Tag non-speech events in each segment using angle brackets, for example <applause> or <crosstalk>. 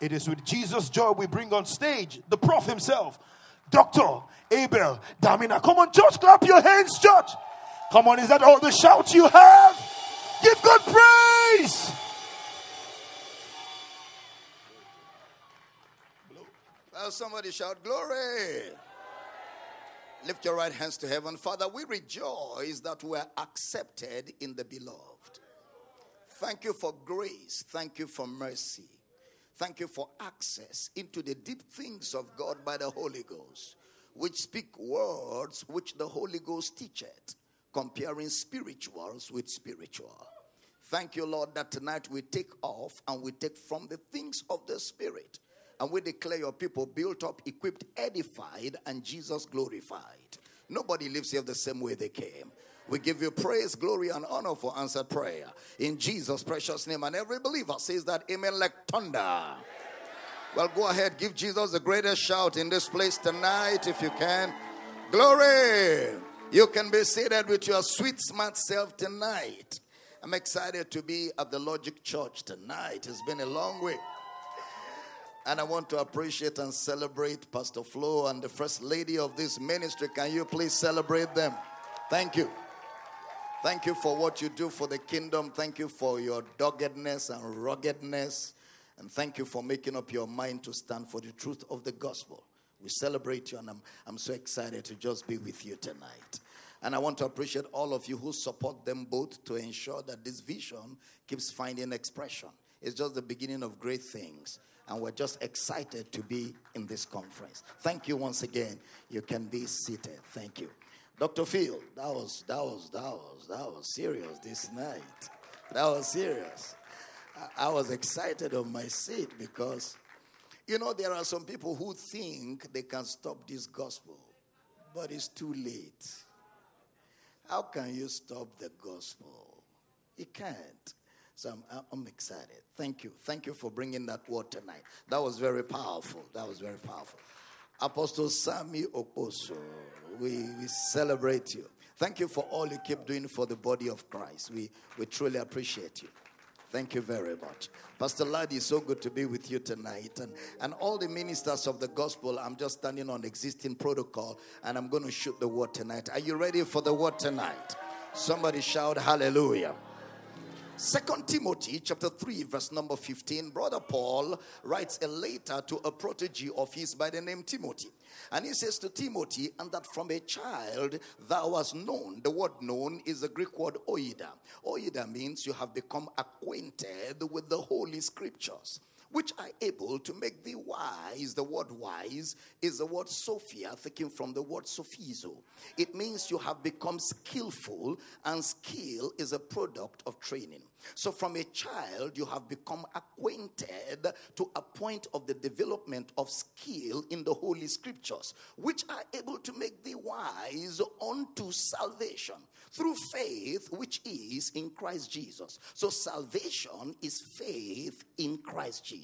It is with Jesus' joy we bring on stage the prof himself, Dr. Abel Damina. Come on, church, clap your hands, church. Come on, is that all the shout you have? Give God praise. Well, somebody shout glory. Lift your right hands to heaven. Father, we rejoice that we're accepted in the beloved. Thank you for grace. Thank you for mercy. Thank you for access into the deep things of God by the Holy Ghost, which speak words which the Holy Ghost teacheth, comparing spirituals with spiritual. Thank you, Lord, that tonight we take off and we take from the things of the Spirit and we declare your people built up, equipped, edified, and Jesus glorified. Nobody lives here the same way they came. We give you praise, glory, and honor for answered prayer. In Jesus' precious name. And every believer says that amen like thunder. Well, go ahead, give Jesus the greatest shout in this place tonight if you can. Glory! You can be seated with your sweet, smart self tonight. I'm excited to be at the Logic Church tonight. It's been a long week. And I want to appreciate and celebrate Pastor Flo and the First Lady of this ministry. Can you please celebrate them? Thank you. Thank you for what you do for the kingdom. Thank you for your doggedness and ruggedness. And thank you for making up your mind to stand for the truth of the gospel. We celebrate you, and I'm, I'm so excited to just be with you tonight. And I want to appreciate all of you who support them both to ensure that this vision keeps finding expression. It's just the beginning of great things and we're just excited to be in this conference. Thank you once again. You can be seated. Thank you. Dr. Phil, that was that was that was that was serious this night. That was serious. I, I was excited on my seat because you know there are some people who think they can stop this gospel, but it's too late. How can you stop the gospel? You can't. So I'm, I'm excited. Thank you. Thank you for bringing that word tonight. That was very powerful. That was very powerful. Apostle Sami Oposo, we, we celebrate you. Thank you for all you keep doing for the body of Christ. We, we truly appreciate you. Thank you very much. Pastor Laddie, so good to be with you tonight. And, and all the ministers of the gospel, I'm just standing on existing protocol and I'm going to shoot the word tonight. Are you ready for the word tonight? Somebody shout hallelujah. Second Timothy chapter 3 verse number 15 brother Paul writes a letter to a protege of his by the name Timothy. And he says to Timothy and that from a child thou was known. The word known is the Greek word oida. Oida means you have become acquainted with the holy scriptures which are able to make thee wise. The word wise is the word Sophia, taken from the word sophizo. It means you have become skillful, and skill is a product of training. So, from a child, you have become acquainted to a point of the development of skill in the Holy Scriptures, which are able to make thee wise unto salvation through faith, which is in Christ Jesus. So, salvation is faith in Christ Jesus,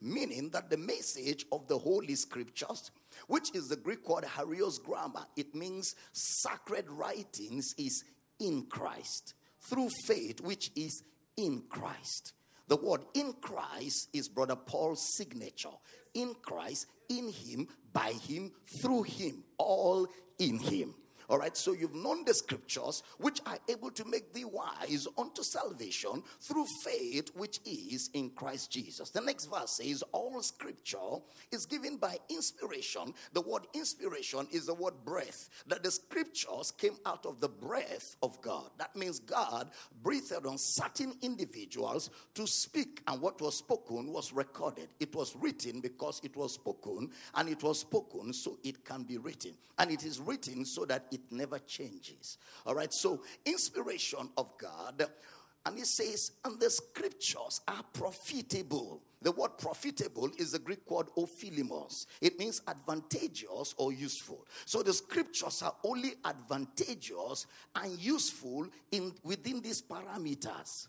meaning that the message of the Holy Scriptures which is the Greek word hagios gramma. It means sacred writings is in Christ through faith, which is in Christ. The word in Christ is Brother Paul's signature. In Christ, in Him, by Him, through Him, all in Him. All right, so you've known the scriptures which are able to make thee wise unto salvation through faith which is in Christ Jesus. The next verse says, All scripture is given by inspiration. The word inspiration is the word breath, that the scriptures came out of the breath of God. That means God breathed on certain individuals to speak, and what was spoken was recorded. It was written because it was spoken, and it was spoken so it can be written. And it is written so that it it never changes. All right, so inspiration of God. And he says, and the scriptures are profitable. The word profitable is the Greek word ophelimos. It means advantageous or useful. So the scriptures are only advantageous and useful in within these parameters.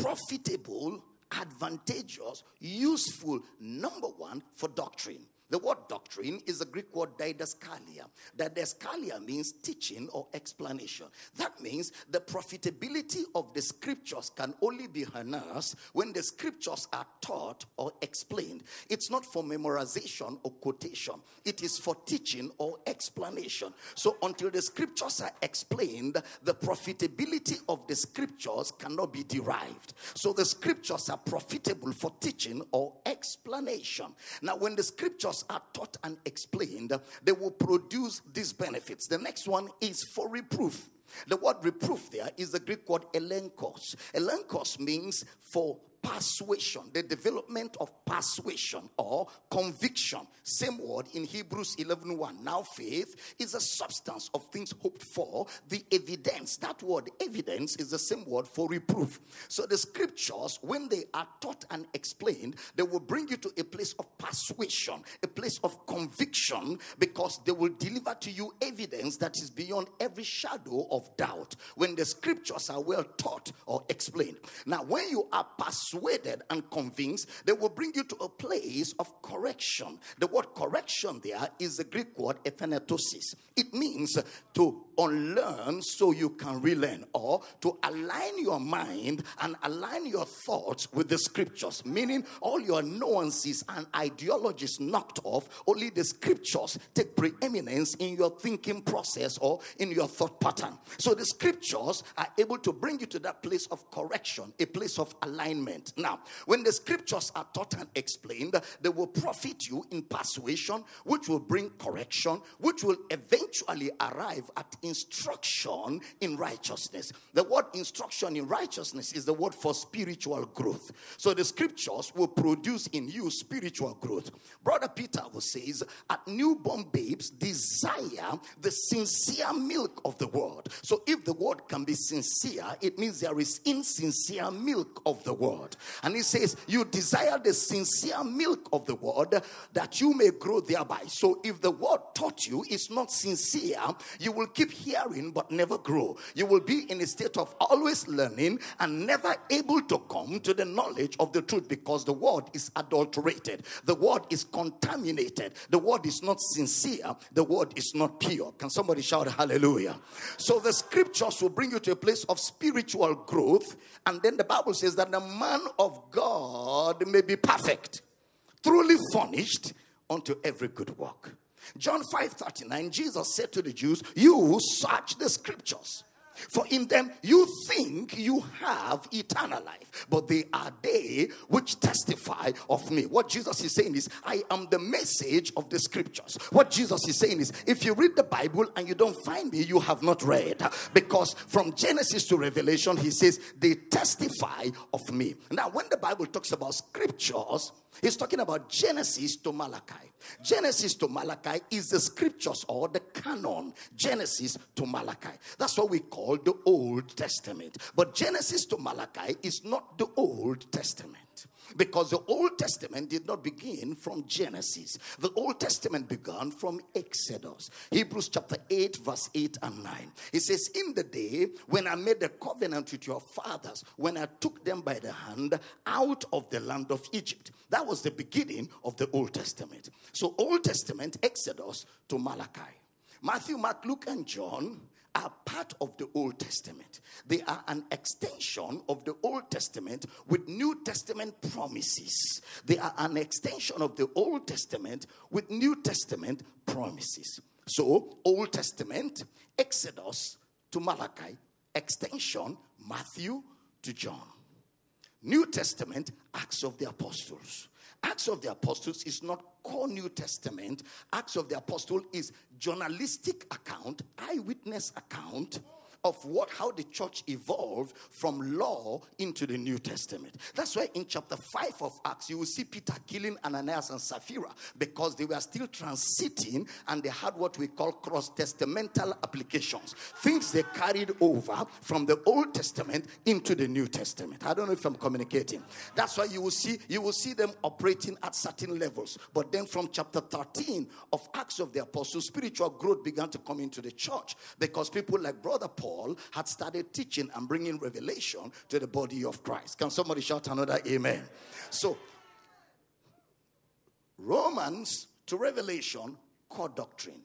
Profitable, advantageous, useful. Number one for doctrine. The word doctrine is a Greek word didaskalia. Didaskalia means teaching or explanation. That means the profitability of the scriptures can only be harnessed when the scriptures are taught or explained. It's not for memorization or quotation, it is for teaching or explanation. So until the scriptures are explained, the profitability of the scriptures cannot be derived. So the scriptures are profitable for teaching or explanation. Now, when the scriptures are taught and explained, they will produce these benefits. The next one is for reproof. The word reproof there is the Greek word elenkos. Elenkos means for persuasion, the development of persuasion or conviction. Same word in Hebrews 11 1. Now, faith is a substance of things hoped for, the evidence. That word evidence is the same word for reproof. So, the scriptures, when they are taught and explained, they will bring you to a place of persuasion, a place of conviction, because they will deliver to you evidence that is beyond every shadow of doubt. When the scriptures are well taught or explained. Now, when you are persuaded, persuaded and convinced, they will bring you to a place of correction. The word correction there is the Greek word ephenetosis. It means to unlearn so you can relearn, or to align your mind and align your thoughts with the scriptures, meaning all your nuances and ideologies knocked off. Only the scriptures take preeminence in your thinking process or in your thought pattern. So the scriptures are able to bring you to that place of correction, a place of alignment. Now, when the scriptures are taught and explained, they will profit you in persuasion, which will bring correction, which will eventually arrive at instruction in righteousness. The word instruction in righteousness is the word for spiritual growth. So the scriptures will produce in you spiritual growth. Brother Peter says, at newborn babes desire the sincere milk of the word. So if the word can be sincere, it means there is insincere milk of the word. And he says, You desire the sincere milk of the word that you may grow thereby. So if the word taught you is not sincere, you will keep hearing but never grow. You will be in a state of always learning and never able to come to the knowledge of the truth because the word is adulterated, the word is contaminated, the word is not sincere, the word is not pure. Can somebody shout hallelujah? So the scriptures will bring you to a place of spiritual growth, and then the Bible says that the man of God may be perfect, truly furnished unto every good work. John 5 39, Jesus said to the Jews, You search the scriptures. For in them you think you have eternal life, but they are they which testify of me. What Jesus is saying is, I am the message of the scriptures. What Jesus is saying is, if you read the Bible and you don't find me, you have not read. Because from Genesis to Revelation, he says, they testify of me. Now, when the Bible talks about scriptures, He's talking about Genesis to Malachi. Genesis to Malachi is the scriptures or the canon. Genesis to Malachi. That's what we call the Old Testament. But Genesis to Malachi is not the Old Testament. Because the Old Testament did not begin from Genesis. The Old Testament began from Exodus. Hebrews chapter 8, verse 8 and 9. It says, In the day when I made a covenant with your fathers, when I took them by the hand out of the land of Egypt. That was the beginning of the Old Testament. So, Old Testament, Exodus to Malachi. Matthew, Mark, Luke, and John are part of the Old Testament. They are an extension of the Old Testament with New Testament promises. They are an extension of the Old Testament with New Testament promises. So, Old Testament, Exodus to Malachi, extension, Matthew to John. New Testament, Acts of the Apostles. Acts of the Apostles is not core New Testament. Acts of the Apostle is journalistic account, eyewitness account of what how the church evolved from law into the New Testament. That's why in chapter 5 of Acts, you will see Peter killing Ananias and Sapphira because they were still transiting and they had what we call cross-testamental applications. Things they carried over from the Old Testament into the New Testament. I don't know if I'm communicating. That's why you will see you will see them operating at certain levels. But then from chapter 13 of Acts of the Apostles, spiritual growth began to come into the church because people like Brother Paul Paul had started teaching and bringing revelation to the body of Christ. Can somebody shout another amen? So, Romans to Revelation, core doctrine.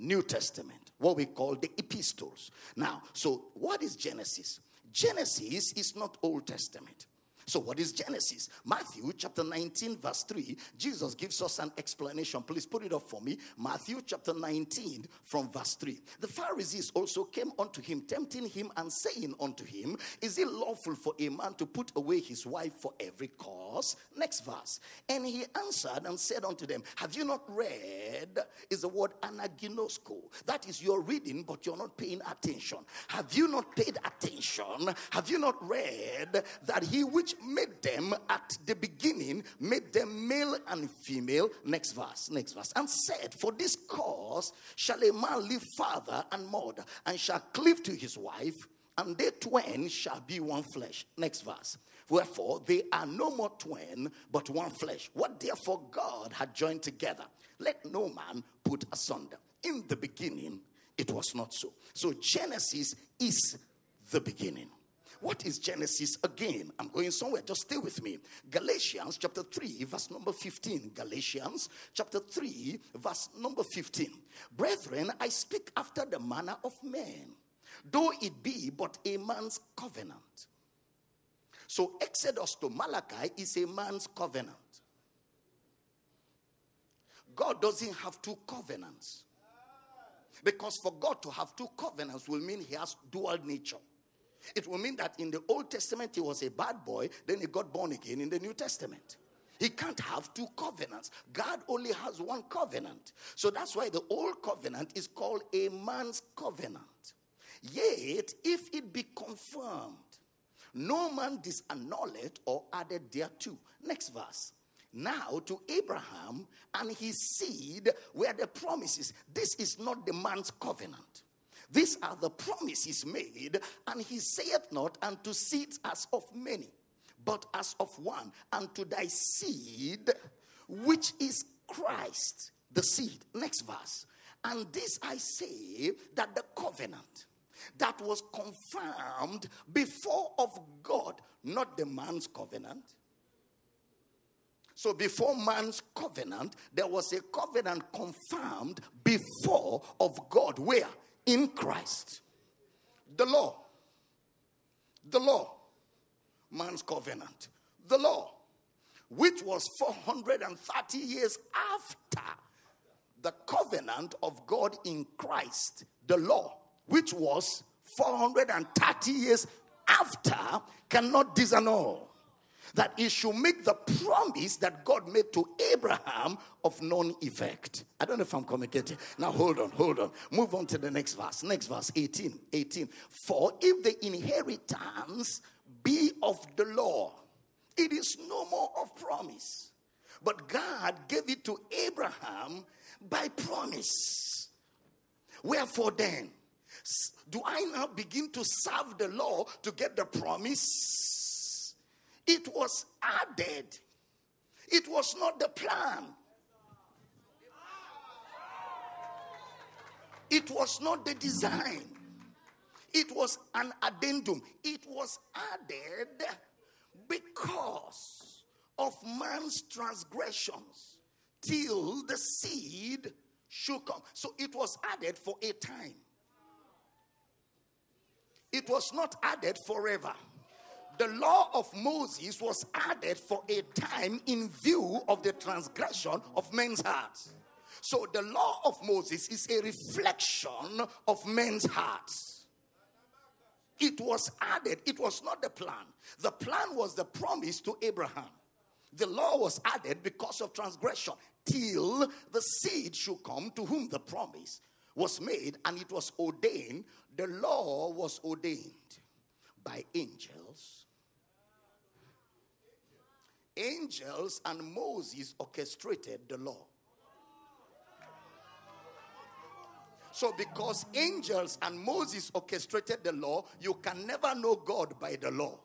New Testament, what we call the epistles. Now, so what is Genesis? Genesis is not Old Testament. So, what is Genesis? Matthew chapter 19, verse 3. Jesus gives us an explanation. Please put it up for me. Matthew chapter 19, from verse 3. The Pharisees also came unto him, tempting him and saying unto him, Is it lawful for a man to put away his wife for every cause? Next verse. And he answered and said unto them, Have you not read? Is the word anaginosko. That is your reading, but you're not paying attention. Have you not paid attention? Have you not read that he which made them at the beginning, made them male and female. Next verse, next verse. And said, For this cause shall a man leave father and mother, and shall cleave to his wife, and they twain shall be one flesh. Next verse. Wherefore they are no more twain, but one flesh. What therefore God had joined together, let no man put asunder. In the beginning, it was not so. So Genesis is the beginning. What is Genesis again? I'm going somewhere. Just stay with me. Galatians chapter 3, verse number 15. Galatians chapter 3, verse number 15. Brethren, I speak after the manner of men, though it be but a man's covenant. So, Exodus to Malachi is a man's covenant. God doesn't have two covenants. Because for God to have two covenants will mean he has dual nature. It will mean that in the Old Testament he was a bad boy, then he got born again in the New Testament. He can't have two covenants. God only has one covenant. So that's why the old covenant is called a man's covenant. Yet, if it be confirmed, no man disannulled or added thereto. Next verse. Now to Abraham and his seed were the promises. This is not the man's covenant. These are the promises made, and he saith not unto seeds as of many, but as of one, and to thy seed, which is Christ, the seed. Next verse. And this I say that the covenant that was confirmed before of God, not the man's covenant. So before man's covenant, there was a covenant confirmed before of God. Where? In Christ. The law. The law. Man's covenant. The law. Which was 430 years after the covenant of God in Christ. The law. Which was 430 years after cannot disannul that he should make the promise that God made to Abraham of non effect. I don't know if I'm communicating. Now hold on, hold on. Move on to the next verse. Next verse 18. 18. For if the inheritance be of the law, it is no more of promise. But God gave it to Abraham by promise. Wherefore then, do I now begin to serve the law to get the promise? It was added, it was not the plan. It was not the design. It was an addendum. It was added because of man's transgressions till the seed should come. So it was added for a time. It was not added forever the law of Moses was added for a time in view of the transgression of men's hearts. So the law of Moses is a reflection of men's hearts. It was added, it was not the plan. The plan was the promise to Abraham. The law was added because of transgression till the seed should come to whom the promise was made and it was ordained. The law was ordained by angels angels and Moses orchestrated the law. So, because angels and Moses orchestrated the law, you can never know God by the law.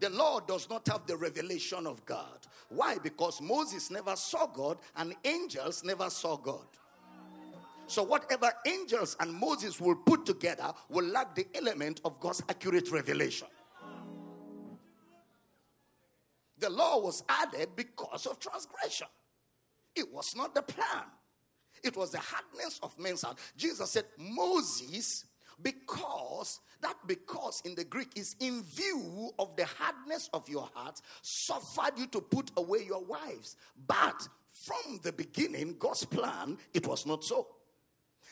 The law does not have the revelation of God. Why? Because Moses never saw God and angels never saw God. So, whatever angels and Moses will put together will lack the element of God's accurate revelation. The law was added because of transgression. It was not the plan. It was the hardness of men's heart. Jesus said, Moses, because that because in the Greek is in view of the hardness of your heart, suffered you to put away your wives. But from the beginning, God's plan, it was not so.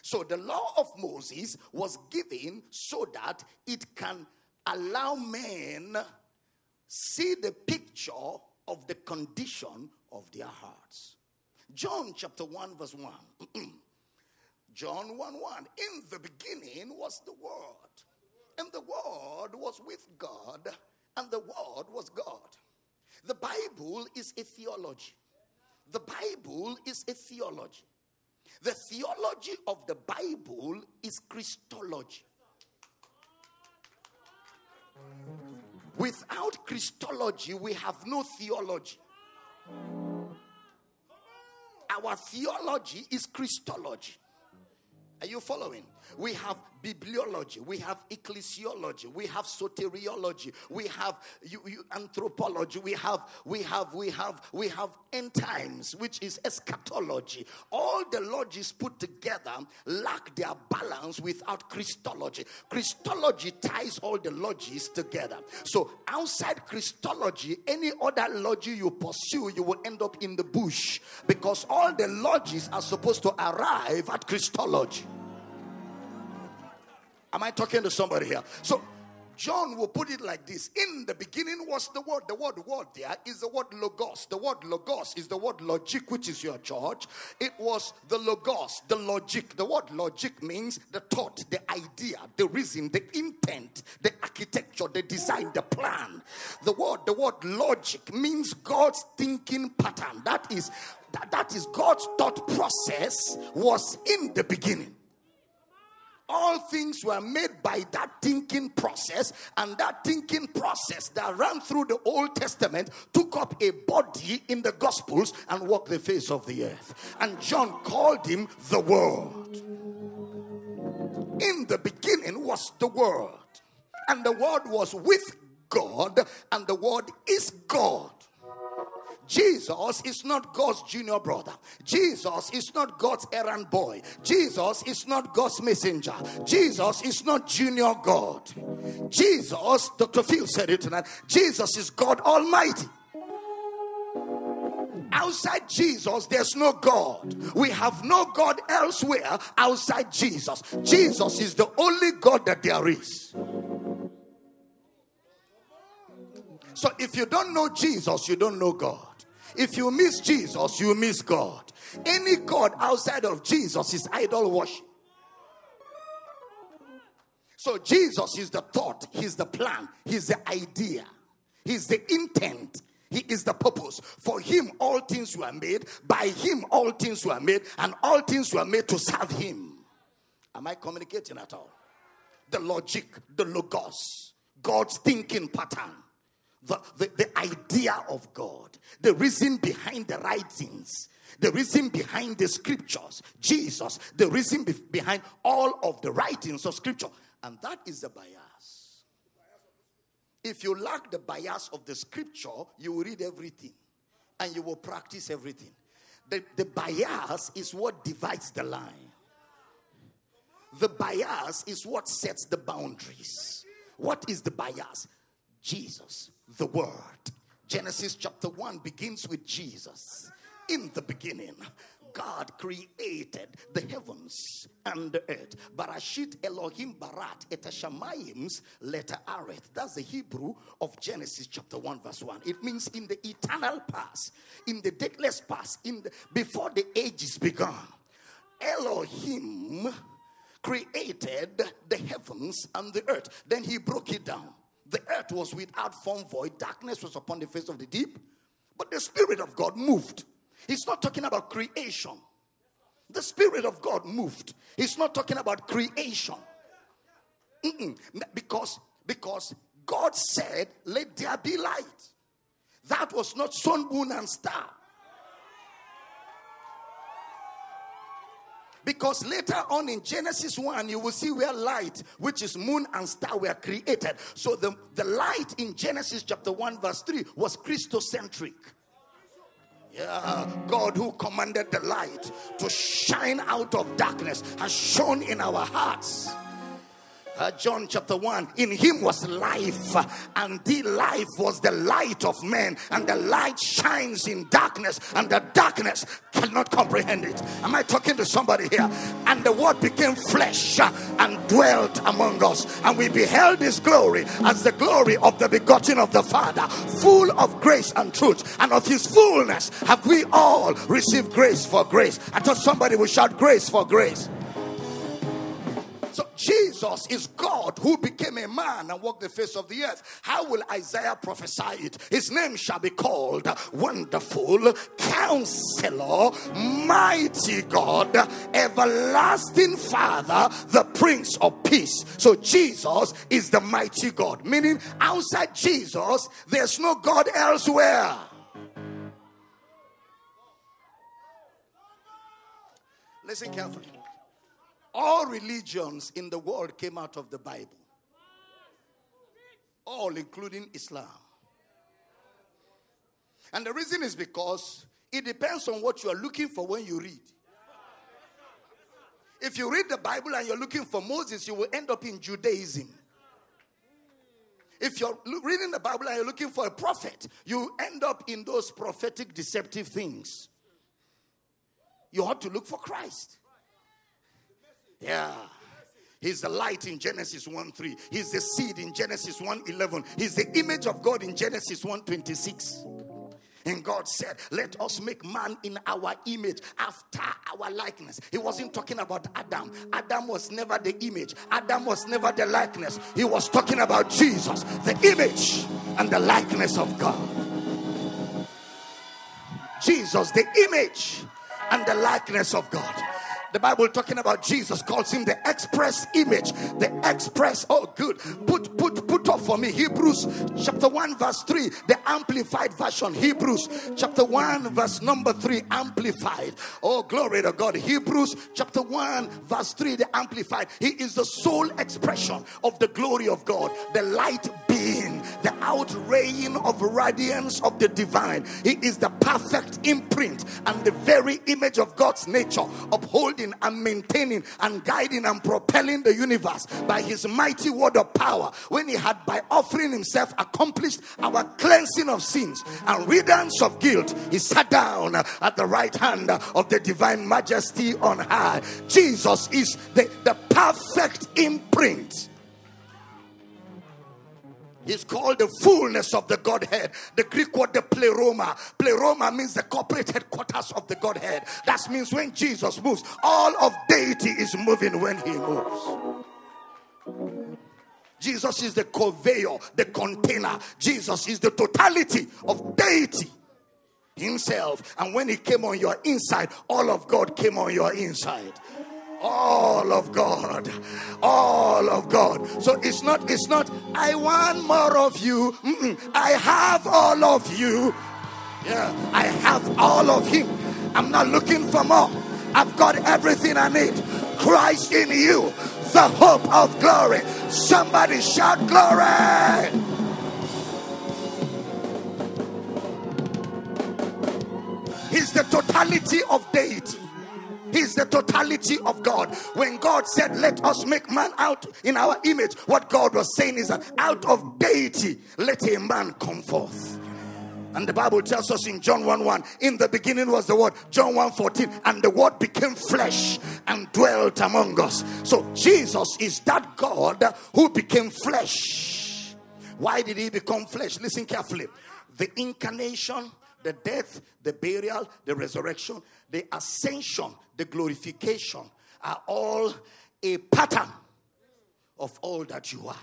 So the law of Moses was given so that it can allow men see the picture of the condition of their hearts. John chapter 1 verse 1. <clears throat> John 1 1. In the beginning was the Word, and the Word was with God, and the Word was God. The Bible is a theology. The Bible is a theology. The theology of the Bible is Christology. Without Christology, we have no theology. Our theology is Christology. Are you following? We have bibliology, we have ecclesiology, we have soteriology, we have you, you, anthropology, we have we have we have we have end times, which is eschatology. All the logies put together lack their balance without Christology. Christology ties all the logies together. So outside Christology, any other logy you pursue, you will end up in the bush because all the logies are supposed to arrive at Christology. Am I talking to somebody here? So John will put it like this In the beginning was the word. The word word there is the word logos. The word logos is the word logic, which is your church. It was the logos, the logic. The word logic means the thought, the idea, the reason, the intent, the architecture, the design, the plan. The word, the word logic means God's thinking pattern. That is that, that is God's thought process was in the beginning all things were made by that thinking process, and that thinking process that ran through the Old Testament took up a body in the Gospels and walked the face of the earth. And John called him the Word. In the beginning was the Word, and the Word was with God, and the Word is God. Jesus is not God's junior brother. Jesus is not God's errand boy. Jesus is not God's messenger. Jesus is not junior God. Jesus, Dr. Phil said it tonight, Jesus is God Almighty. Outside Jesus, there's no God. We have no God elsewhere outside Jesus. Jesus is the only God that there is. So if you don't know Jesus, you don't know God. If you miss Jesus, you miss God. Any God outside of Jesus is idol worship. So Jesus is the thought, He's the plan, He's the idea, He's the intent. He is the purpose. For him, all things were made. By him, all things were made. And all things were made to serve him. Am I communicating at all? The logic, the logos, God's thinking pattern the, the, the idea of God, the reason behind the writings, the reason behind the scriptures, Jesus, the reason be- behind all of the writings of scripture. And that is the bias. If you lack the bias of the scripture, you will read everything and you will practice everything. The, the bias is what divides the line. The bias is what sets the boundaries. What is the bias? Jesus the Word. Genesis chapter 1 begins with Jesus. In the beginning, God created the heavens and the earth. Barashit Elohim Barat et Shamayim's letter Areth. That's the Hebrew of Genesis chapter 1, verse 1. It means in the eternal past, in the dateless past, in the, before the ages began. Elohim created the heavens and the earth. Then he broke it down. The earth was without form void, darkness was upon the face of the deep, but the Spirit of God moved. He's not talking about creation. The Spirit of God moved. He's not talking about creation. Mm-mm. Because, because God said, Let there be light. That was not sun, moon, and star. Because later on in Genesis 1, you will see where light, which is moon and star, were created. So the, the light in Genesis chapter 1, verse 3 was Christocentric. Yeah, God who commanded the light to shine out of darkness has shone in our hearts. Uh, John chapter 1 In him was life, and the life was the light of men, and the light shines in darkness, and the darkness cannot comprehend it. Am I talking to somebody here? And the word became flesh and dwelt among us, and we beheld his glory as the glory of the begotten of the Father, full of grace and truth, and of his fullness have we all received grace for grace. I thought somebody would shout grace for grace. So Jesus is God who became a man and walked the face of the earth. How will Isaiah prophesy it? His name shall be called Wonderful Counselor, Mighty God, Everlasting Father, the Prince of Peace. So Jesus is the mighty God, meaning outside Jesus, there's no God elsewhere. Listen carefully. All religions in the world came out of the Bible, all including Islam. And the reason is because it depends on what you are looking for when you read. If you read the Bible and you're looking for Moses, you will end up in Judaism. If you're reading the Bible and you're looking for a prophet, you end up in those prophetic deceptive things. You have to look for Christ. Yeah. He's the light in Genesis 1 3. He's the seed in Genesis 1 11. He's the image of God in Genesis 1 26. And God said, Let us make man in our image after our likeness. He wasn't talking about Adam. Adam was never the image, Adam was never the likeness. He was talking about Jesus, the image and the likeness of God. Jesus, the image and the likeness of God. The Bible talking about Jesus calls him the express image. The express, oh good. Put put put up for me Hebrews chapter 1 verse 3, the amplified version. Hebrews chapter 1 verse number 3 amplified. Oh glory to God. Hebrews chapter 1 verse 3 the amplified. He is the sole expression of the glory of God. The light the outraying of radiance of the divine. He is the perfect imprint and the very image of God's nature upholding and maintaining and guiding and propelling the universe by his mighty word of power. When he had by offering himself accomplished our cleansing of sins and riddance of guilt he sat down at the right hand of the divine majesty on high. Jesus is the, the perfect imprint He's called the fullness of the Godhead. The Greek word, the pleroma. Pleroma means the corporate headquarters of the Godhead. That means when Jesus moves, all of deity is moving when he moves. Jesus is the conveyor, the container. Jesus is the totality of deity himself. And when he came on your inside, all of God came on your inside all of God. All of God. So it's not, it's not, I want more of you. Mm-mm. I have all of you. Yeah, I have all of Him. I'm not looking for more. I've got everything I need. Christ in you, the hope of glory. Somebody shout glory. He's the totality of deity. He's the totality of God. When God said, Let us make man out in our image, what God was saying is that out of deity, let a man come forth. And the Bible tells us in John 1 1, in the beginning was the word, John 1 14, and the word became flesh and dwelt among us. So Jesus is that God who became flesh. Why did he become flesh? Listen carefully. The incarnation, the death, the burial, the resurrection, the ascension, the glorification are all a pattern of all that you are.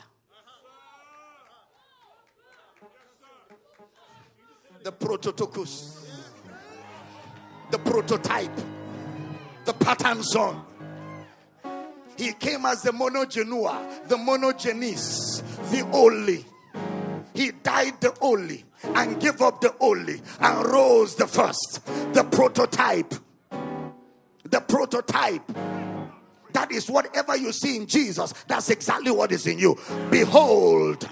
The prototokos, the prototype, the pattern son. He came as the monogenua, the monogenes, the only. He died the only and gave up the only and rose the first, the prototype the prototype. That is whatever you see in Jesus, that's exactly what is in you. Behold,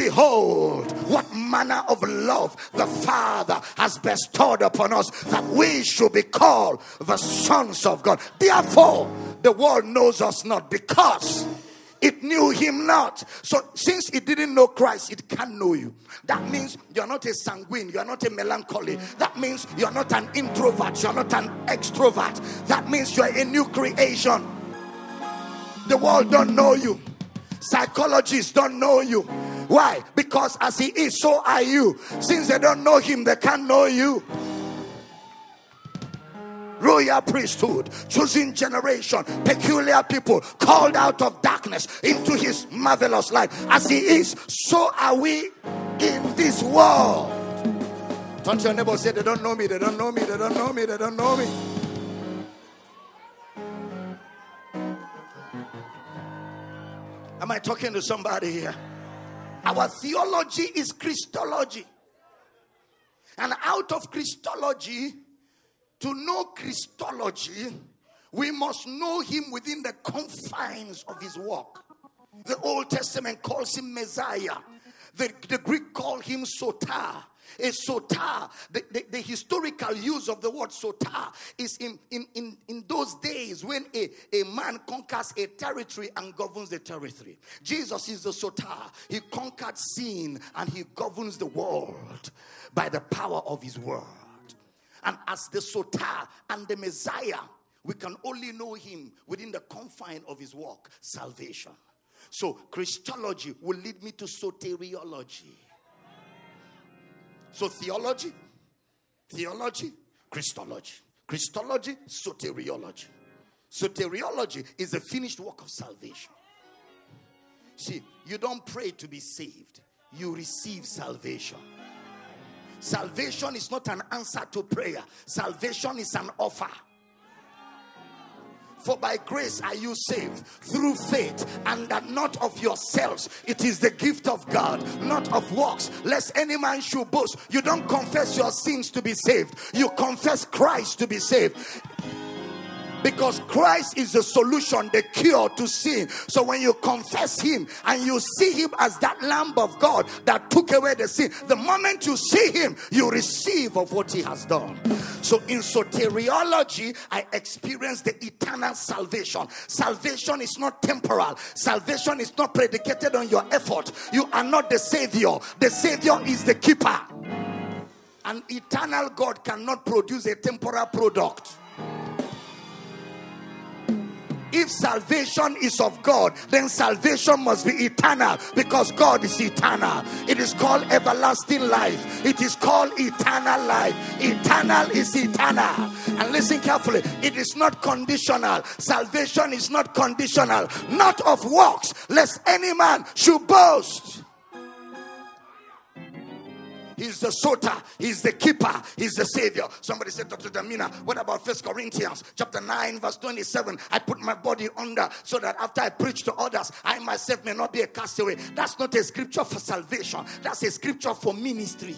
Behold, what manner of love the Father has bestowed upon us that we should be called the sons of God. Therefore, the world knows us not because it knew him not. So, since it didn't know Christ, it can't know you. That means you're not a sanguine, you're not a melancholy. That means you're not an introvert, you're not an extrovert. That means you're a new creation. The world don't know you. Psychologists don't know you. Why? Because as he is, so are you. Since they don't know him, they can't know you royal priesthood, choosing generation, peculiar people, called out of darkness into his marvelous light. As he is, so are we in this world. To your neighbor say, They don't know me, they don't know me, they don't know me, they don't know me. Am I talking to somebody here? Our theology is Christology. And out of Christology, to know Christology, we must know him within the confines of his work. The Old Testament calls him Messiah. The, the Greek call him Soter. A soter, the, the, the, historical use of the word soter is in, in, in, in those days when a, a man conquers a territory and governs the territory. Jesus is the soter. He conquered sin and he governs the world by the power of his word. And as the Soter and the Messiah, we can only know him within the confine of his work, salvation. So Christology will lead me to soteriology. So theology, theology, Christology. Christology, soteriology. Soteriology is the finished work of salvation. See, you don't pray to be saved, you receive salvation. Salvation is not an answer to prayer, salvation is an offer. For by grace are you saved through faith, and that not of yourselves. It is the gift of God, not of works, lest any man should boast. You don't confess your sins to be saved, you confess Christ to be saved because Christ is the solution, the cure to sin. So when you confess Him and you see Him as that Lamb of God that took away the sin, the moment you see Him, you receive of what He has done. So in soteriology, I experience the eternal salvation. Salvation is not temporal, salvation is not predicated on your effort. You are not the Savior, the Savior is the keeper. An eternal God cannot produce a temporal product. If salvation is of God, then salvation must be eternal because God is eternal. It is called everlasting life. It is called eternal life. Eternal is eternal. And listen carefully, it is not conditional. Salvation is not conditional, not of works, lest any man should boast. He's the soter. He's the keeper. He's the savior. Somebody said, Dr. Damina, what about First Corinthians chapter 9, verse 27? I put my body under so that after I preach to others, I myself may not be a castaway. That's not a scripture for salvation. That's a scripture for ministry.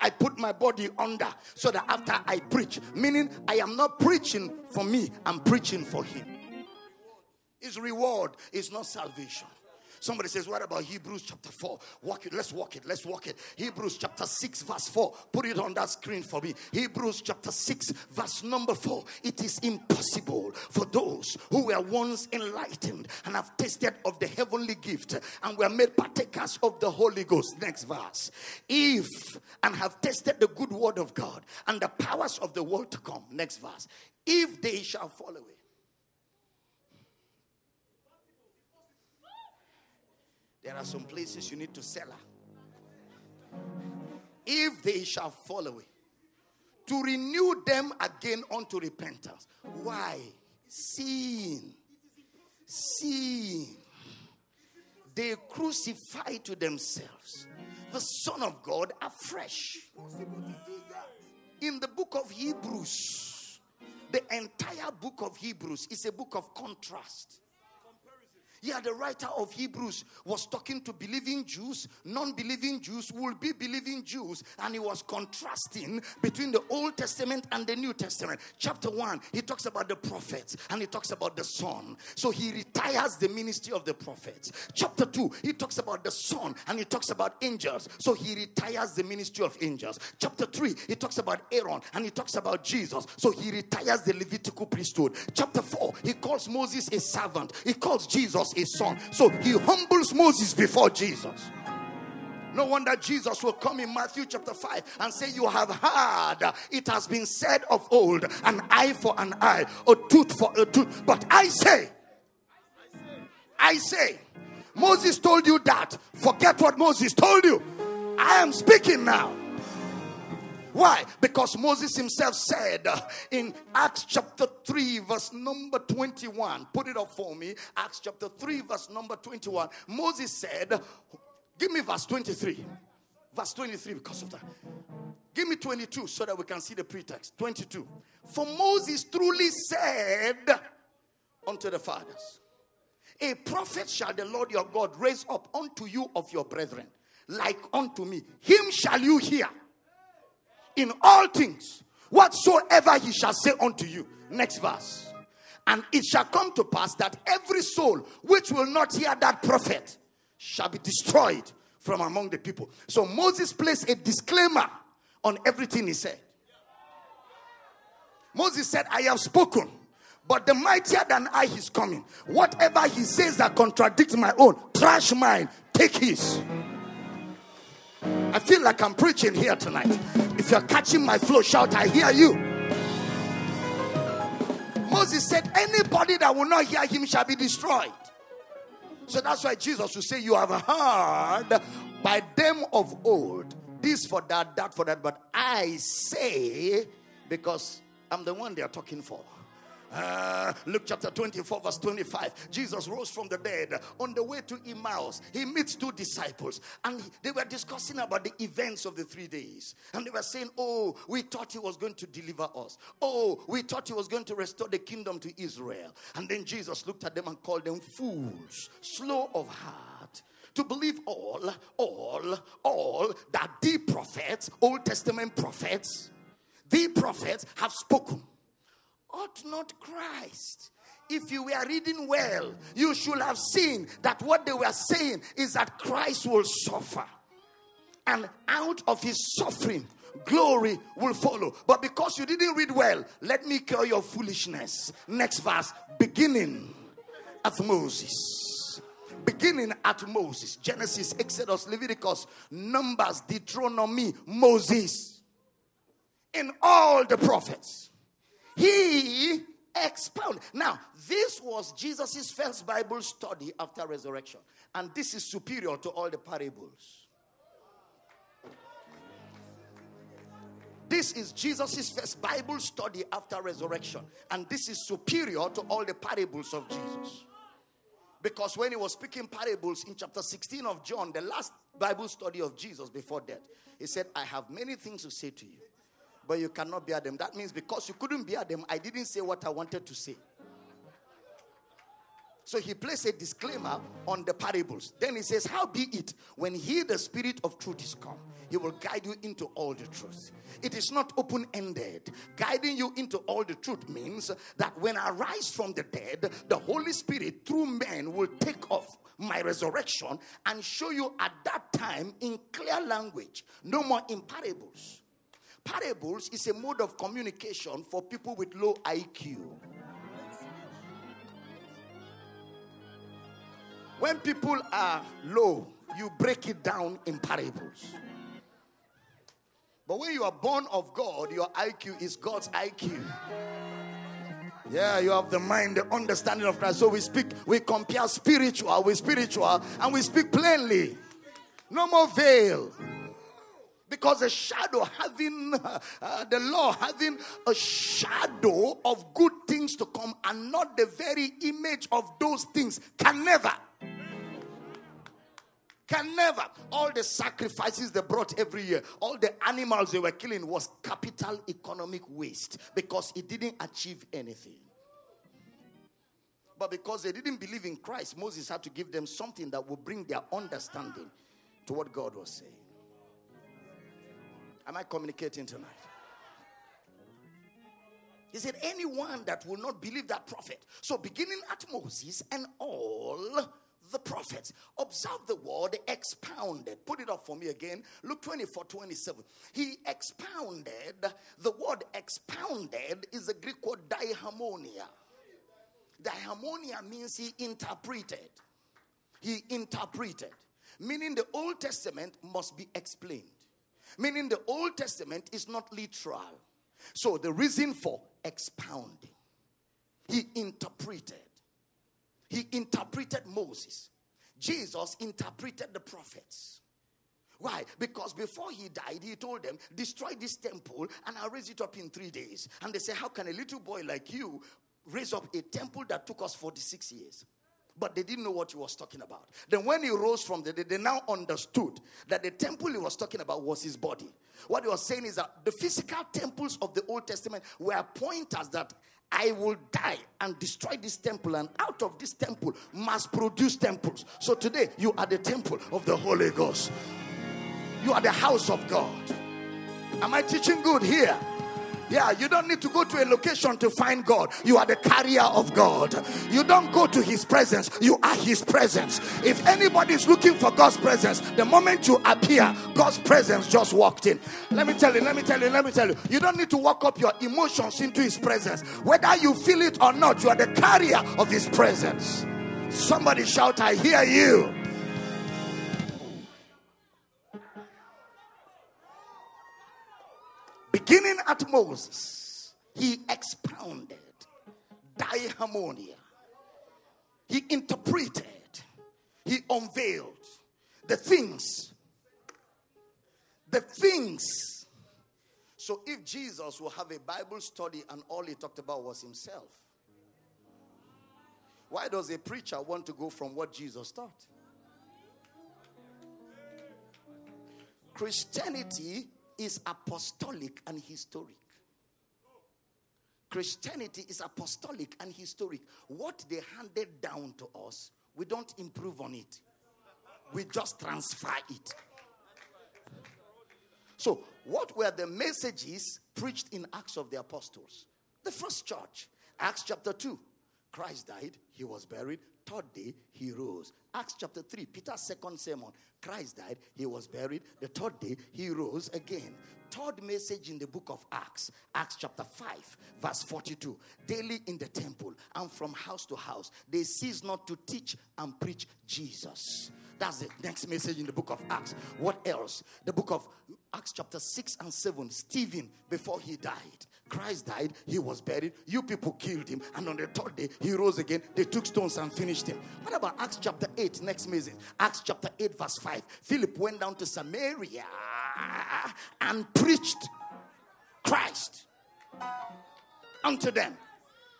I put my body under so that after I preach, meaning I am not preaching for me, I'm preaching for him. His reward is not salvation. Somebody says, What about Hebrews chapter 4? Walk it. Let's walk it. Let's walk it. Hebrews chapter 6, verse 4. Put it on that screen for me. Hebrews chapter 6, verse number 4. It is impossible for those who were once enlightened and have tasted of the heavenly gift and were made partakers of the Holy Ghost. Next verse. If and have tasted the good word of God and the powers of the world to come. Next verse. If they shall fall away There are some places you need to Selah. If they shall fall away, to renew them again unto repentance. Why? Sin. Sin. They crucify to themselves the Son of God afresh. In the book of Hebrews, the entire book of Hebrews is a book of contrast. Yeah, the writer of Hebrews was talking to believing Jews, non believing Jews, will be believing Jews, and he was contrasting between the Old Testament and the New Testament. Chapter 1, he talks about the prophets and he talks about the Son. So he retires the ministry of the prophets. Chapter 2, he talks about the Son and he talks about angels. So he retires the ministry of angels. Chapter 3, he talks about Aaron and he talks about Jesus. So he retires the Levitical priesthood. Chapter 4, he calls Moses a servant, he calls Jesus a son. So he humbles Moses before Jesus. No wonder Jesus will come in Matthew chapter 5 and say, You have heard, it has been said of old, an eye for an eye, a tooth for a tooth. But I say, I say, Moses told you that. Forget what Moses told you. I am speaking now. Why? Because Moses himself said uh, in Acts chapter 3, verse number 21, put it up for me. Acts chapter 3, verse number 21. Moses said, Give me verse 23. Verse 23 because of that. Give me 22 so that we can see the pretext. 22. For Moses truly said unto the fathers, A prophet shall the Lord your God raise up unto you of your brethren, like unto me. Him shall you hear in all things whatsoever he shall say unto you. Next verse. And it shall come to pass that every soul which will not hear that prophet shall be destroyed from among the people. So Moses placed a disclaimer on everything he said. Moses said, I have spoken, but the mightier than I is coming. Whatever he says that contradicts my own, trash mine, take his. I feel like I'm preaching here tonight. If you're catching my flow, shout, I hear you. Moses said, Anybody that will not hear him shall be destroyed. So that's why Jesus will say, You have heard by them of old, this for that, that for that. But I say, because I'm the one they are talking for. Uh, Luke chapter 24, verse 25. Jesus rose from the dead. On the way to Emmaus, he meets two disciples and they were discussing about the events of the three days. And they were saying, Oh, we thought he was going to deliver us. Oh, we thought he was going to restore the kingdom to Israel. And then Jesus looked at them and called them fools, slow of heart to believe all, all, all that the prophets, Old Testament prophets, the prophets have spoken. Ought not Christ? If you were reading well, you should have seen that what they were saying is that Christ will suffer. And out of his suffering, glory will follow. But because you didn't read well, let me cure your foolishness. Next verse, beginning at Moses. Beginning at Moses. Genesis, Exodus, Leviticus, Numbers, Deuteronomy, Moses. In all the prophets he expounded. Now, this was Jesus' first Bible study after resurrection, and this is superior to all the parables. This is Jesus' first Bible study after resurrection, and this is superior to all the parables of Jesus. Because when he was speaking parables in chapter 16 of John, the last Bible study of Jesus before death, he said, I have many things to say to you but you cannot bear them. That means because you couldn't bear them, I didn't say what I wanted to say. So he placed a disclaimer on the parables. Then he says, How be it when he, the Spirit of truth, is come, he will guide you into all the truth. It is not open ended. Guiding you into all the truth means that when I rise from the dead, the Holy Spirit, through men, will take off my resurrection and show you at that time in clear language, no more in parables. Parables is a mode of communication for people with low IQ. When people are low, you break it down in parables. But when you are born of God, your IQ is God's IQ. Yeah, you have the mind, the understanding of Christ. So we speak, we compare spiritual with spiritual, and we speak plainly. No more veil. Because a shadow having uh, the law having a shadow of good things to come and not the very image of those things can never can never. All the sacrifices they brought every year, all the animals they were killing was capital economic waste because it didn't achieve anything. But because they didn't believe in Christ, Moses had to give them something that would bring their understanding to what God was saying. Am I communicating tonight? He said, Anyone that will not believe that prophet. So, beginning at Moses and all the prophets. Observe the word expounded. Put it up for me again. Luke 24 27. He expounded. The word expounded is the Greek word diharmonia. Diharmonia means he interpreted. He interpreted. Meaning the Old Testament must be explained. Meaning the Old Testament is not literal. So the reason for expounding, he interpreted. He interpreted Moses. Jesus interpreted the prophets. Why? Because before he died, he told them, Destroy this temple and I'll raise it up in three days. And they say, How can a little boy like you raise up a temple that took us 46 years? But they didn't know what he was talking about. Then, when he rose from the dead, they now understood that the temple he was talking about was his body. What he was saying is that the physical temples of the Old Testament were pointers that I will die and destroy this temple, and out of this temple must produce temples. So today, you are the temple of the Holy Ghost, you are the house of God. Am I teaching good here? Yeah, you don't need to go to a location to find God. You are the carrier of God. You don't go to His presence, you are His presence. If anybody is looking for God's presence, the moment you appear, God's presence just walked in. Let me tell you, let me tell you, let me tell you. You don't need to walk up your emotions into His presence. Whether you feel it or not, you are the carrier of His presence. Somebody shout, I hear you. Beginning at Moses, he expounded diharmonia. He interpreted, he unveiled the things. The things. So if Jesus will have a Bible study and all he talked about was himself, why does a preacher want to go from what Jesus taught? Christianity is apostolic and historic. Christianity is apostolic and historic. What they handed down to us, we don't improve on it, we just transfer it. So, what were the messages preached in Acts of the Apostles? The first church, Acts chapter 2. Christ died, he was buried, third day he rose. Acts chapter 3, Peter's second sermon. Christ died, he was buried. The third day he rose again. Third message in the book of Acts, Acts chapter 5, verse 42. Daily in the temple and from house to house, they cease not to teach and preach Jesus. That's the next message in the book of Acts. What else? The book of Acts, chapter 6 and 7. Stephen, before he died, Christ died, he was buried. You people killed him, and on the third day, he rose again. They took stones and finished him. What about Acts chapter 8? Next message. Acts chapter 8, verse 5. Philip went down to Samaria and preached Christ unto them.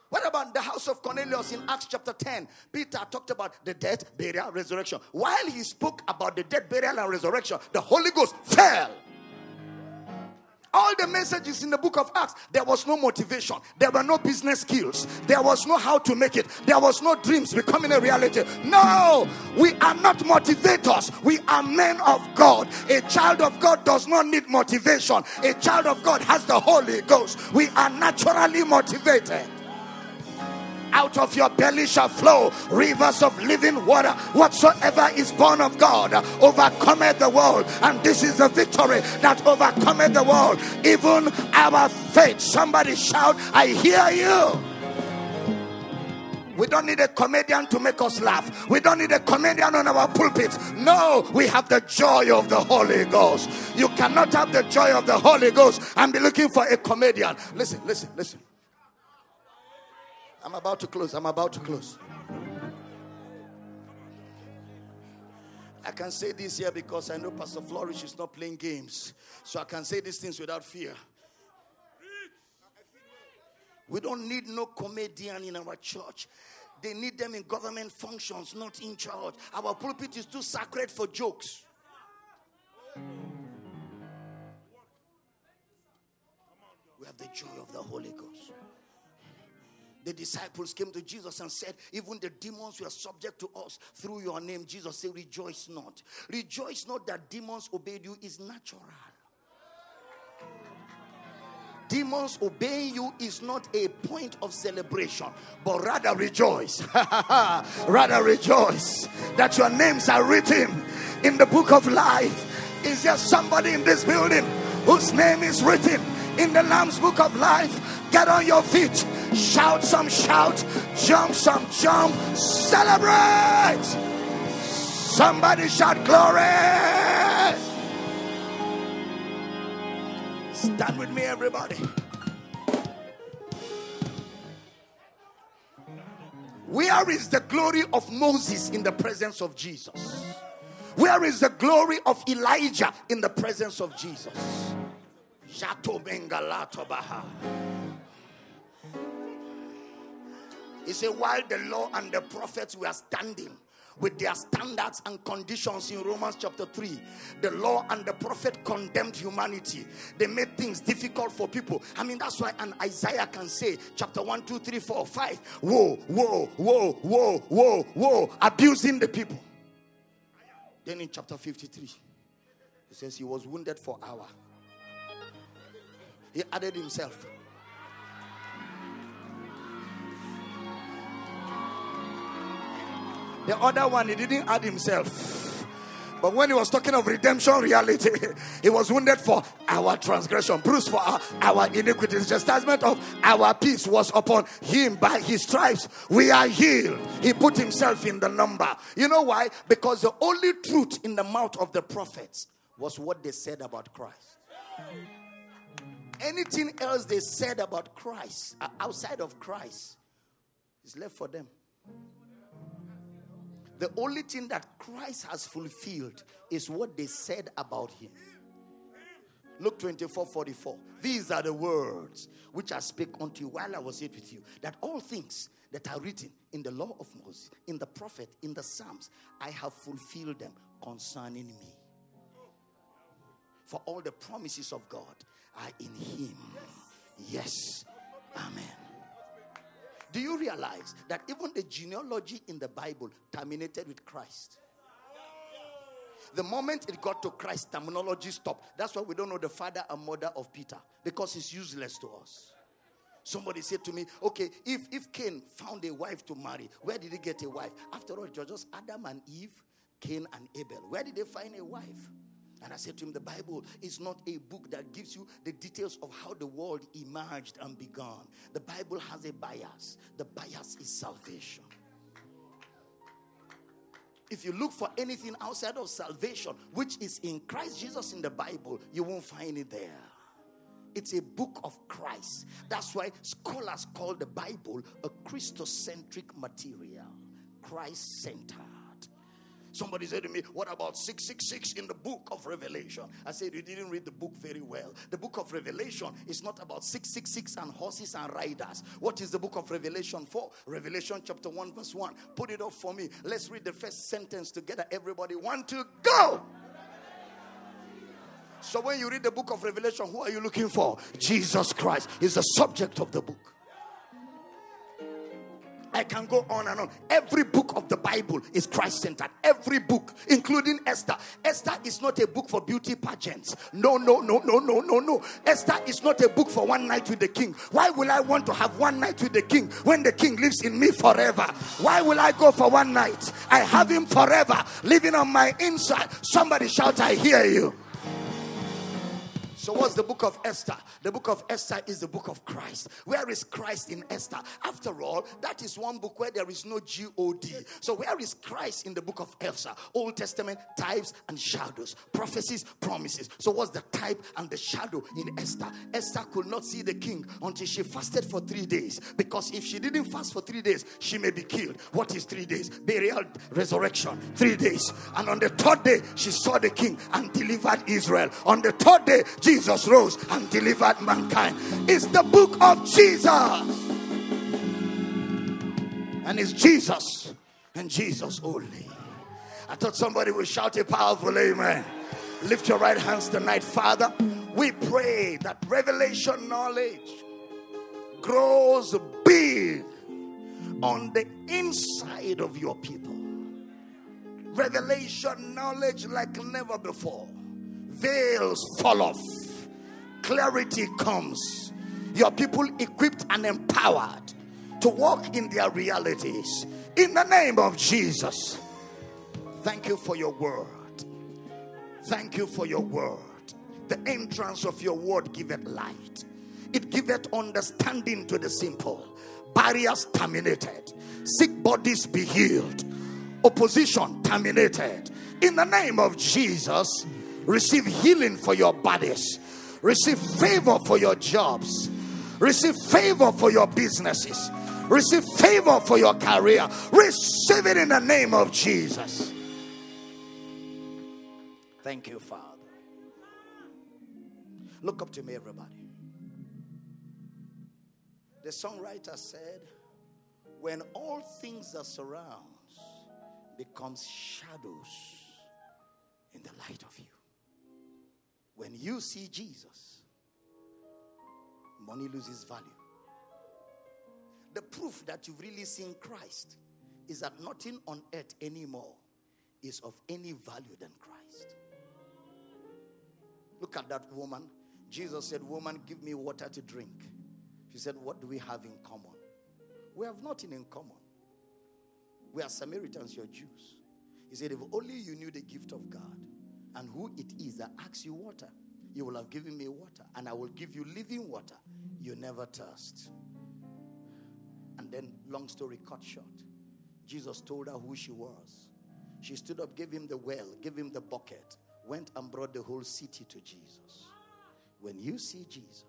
What about the house of Cornelius in Acts chapter 10? Peter talked about the death, burial, resurrection. While he spoke about the death, burial, and resurrection, the Holy Ghost fell all the messages in the book of Acts, there was no motivation, there were no business skills, there was no how to make it, there was no dreams becoming a reality. No, we are not motivators, we are men of God. A child of God does not need motivation, a child of God has the Holy Ghost. We are naturally motivated out of your belly shall flow rivers of living water. Whatsoever is born of God overcometh the world. And this is the victory that overcometh the world. Even our faith. Somebody shout, I hear you. We don't need a comedian to make us laugh. We don't need a comedian on our pulpit. No, we have the joy of the Holy Ghost. You cannot have the joy of the Holy Ghost and be looking for a comedian. Listen, listen, listen. I'm about to close. I'm about to close. I can say this here because I know Pastor Flourish is not playing games. So I can say these things without fear. We don't need no comedian in our church. They need them in government functions, not in church. Our pulpit is too sacred for jokes. We have the joy of the Holy Ghost. The disciples came to Jesus and said, Even the demons were subject to us through your name. Jesus said, Rejoice not. Rejoice not that demons obeyed you is natural. Demons obeying you is not a point of celebration, but rather rejoice. <laughs> rather rejoice that your names are written in the book of life. Is there somebody in this building whose name is written in the Lamb's book of life? Get on your feet, shout some shout, jump some jump, celebrate. Somebody shout glory. Stand with me, everybody. Where is the glory of Moses in the presence of Jesus? Where is the glory of Elijah in the presence of Jesus? He said, while the law and the prophets were standing with their standards and conditions in Romans chapter 3, the law and the prophet condemned humanity. They made things difficult for people. I mean, that's why an Isaiah can say, chapter 1, 2, 3, 4, 5, whoa, whoa, whoa, whoa, whoa, whoa, abusing the people. Then in chapter 53, he says he was wounded for our. He added himself. The other one, he didn't add himself. But when he was talking of redemption reality, <laughs> he was wounded for our transgression, bruised for our, our iniquity. The chastisement of our peace was upon him. By his stripes, we are healed. He put himself in the number. You know why? Because the only truth in the mouth of the prophets was what they said about Christ. Anything else they said about Christ, uh, outside of Christ, is left for them. The only thing that Christ has fulfilled is what they said about him. Luke 24 44. These are the words which I speak unto you while I was yet with you, that all things that are written in the law of Moses, in the prophet, in the Psalms, I have fulfilled them concerning me. For all the promises of God are in him. Yes. Amen. Do you realize that even the genealogy in the Bible terminated with Christ? The moment it got to Christ, terminology stopped. That's why we don't know the father and mother of Peter because it's useless to us. Somebody said to me, okay, if, if Cain found a wife to marry, where did he get a wife? After all, it just Adam and Eve, Cain and Abel. Where did they find a wife? And I said to him, The Bible is not a book that gives you the details of how the world emerged and began. The Bible has a bias. The bias is salvation. If you look for anything outside of salvation, which is in Christ Jesus in the Bible, you won't find it there. It's a book of Christ. That's why scholars call the Bible a Christocentric material, Christ centered. Somebody said to me, What about 666 in the book of Revelation? I said, You didn't read the book very well. The book of Revelation is not about 666 and horses and riders. What is the book of Revelation for? Revelation chapter 1, verse 1. Put it up for me. Let's read the first sentence together. Everybody, want to go. So when you read the book of Revelation, who are you looking for? Jesus Christ is the subject of the book. I can go on and on. Every book of the Bible is Christ centered. Every book, including Esther. Esther is not a book for beauty pageants. No, no, no, no, no, no, no. Esther is not a book for one night with the king. Why will I want to have one night with the king when the king lives in me forever? Why will I go for one night? I have him forever living on my inside. Somebody shout, I hear you. So, what's the book of Esther? The book of Esther is the book of Christ. Where is Christ in Esther? After all, that is one book where there is no G O D. So, where is Christ in the book of Esther? Old Testament types and shadows, prophecies, promises. So, what's the type and the shadow in Esther? Esther could not see the king until she fasted for three days. Because if she didn't fast for three days, she may be killed. What is three days? Burial, resurrection, three days. And on the third day, she saw the king and delivered Israel. On the third day, Jesus Jesus rose and delivered mankind. It's the book of Jesus. And it's Jesus and Jesus only. I thought somebody would shout a powerful amen. Lift your right hands tonight, Father. We pray that revelation knowledge grows big on the inside of your people. Revelation knowledge like never before. Veils fall off. Clarity comes. Your people equipped and empowered to walk in their realities. In the name of Jesus. Thank you for your word. Thank you for your word. The entrance of your word giveth light, it giveth understanding to the simple. Barriers terminated, sick bodies be healed, opposition terminated. In the name of Jesus, receive healing for your bodies, receive favor for your jobs, receive favor for your businesses, receive favor for your career. Receive it in the name of Jesus. Thank you, Father. Look up to me, everybody. The songwriter said, When all things that surrounds becomes shadows in the light of you. When you see Jesus, money loses value. The proof that you've really seen Christ is that nothing on earth anymore is of any value than Christ. Look at that woman. Jesus said, Woman, give me water to drink. She said, What do we have in common? We have nothing in common. We are Samaritans, you're Jews. He said, If only you knew the gift of God and who it is that asks you water, you will have given me water, and I will give you living water. You never thirst. And then, long story cut short, Jesus told her who she was. She stood up, gave him the well, gave him the bucket, went and brought the whole city to Jesus. When you see Jesus,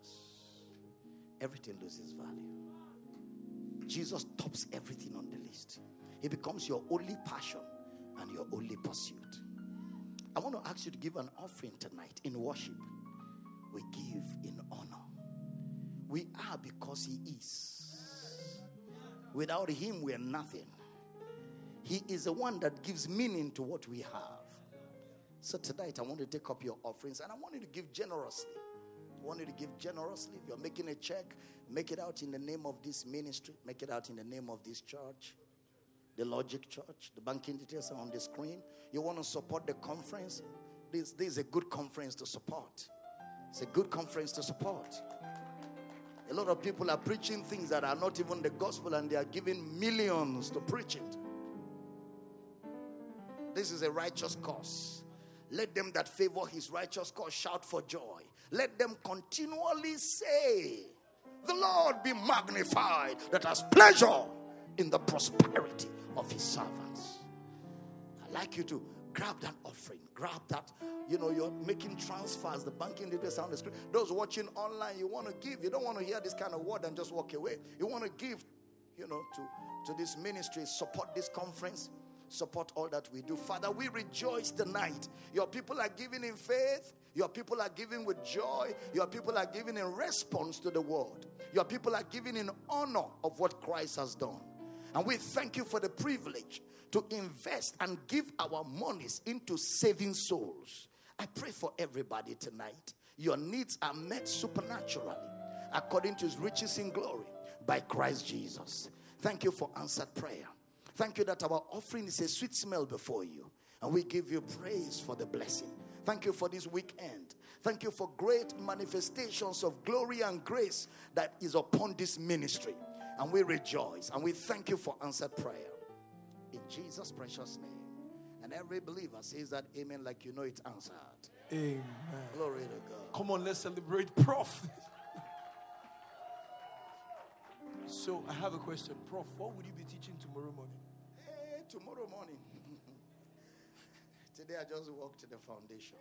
everything loses value. Jesus tops everything on the list. He becomes your only passion and your only pursuit. I want to ask you to give an offering tonight in worship. We give in honor. We are because He is. Without Him, we are nothing. He is the one that gives meaning to what we have. So tonight, I want to take up your offerings and I want you to give generously. I want you to give generously. If you're making a check, make it out in the name of this ministry, make it out in the name of this church, the Logic Church. The banking details are on the screen. You want to support the conference? This, this is a good conference to support. It's a good conference to support. A lot of people are preaching things that are not even the gospel and they are giving millions to preach it. This is a righteous cause. Let them that favor his righteous cause shout for joy. Let them continually say, The Lord be magnified that has pleasure in the prosperity of his servants. I'd like you to grab that offering, grab that. You know, you're making transfers, the banking details on the screen. Those watching online, you want to give. You don't want to hear this kind of word and just walk away. You want to give, you know, to, to this ministry, support this conference support all that we do. Father, we rejoice tonight. Your people are giving in faith. Your people are giving with joy. Your people are giving in response to the word. Your people are giving in honor of what Christ has done. And we thank you for the privilege to invest and give our monies into saving souls. I pray for everybody tonight. Your needs are met supernaturally according to his riches in glory by Christ Jesus. Thank you for answered prayer. Thank you that our offering is a sweet smell before you. And we give you praise for the blessing. Thank you for this weekend. Thank you for great manifestations of glory and grace that is upon this ministry. And we rejoice and we thank you for answered prayer. In Jesus' precious name. And every believer says that amen like you know it's answered. Amen. Glory to God. Come on, let's celebrate Prof. <laughs> so I have a question. Prof, what would you be teaching tomorrow morning? Hey, tomorrow morning. <laughs> Today I just walked to the foundation.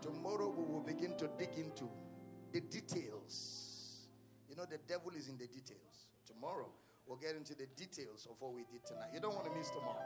Tomorrow we will begin to dig into the details. Know, the devil is in the details. Tomorrow we'll get into the details of what we did tonight. You don't want to miss tomorrow.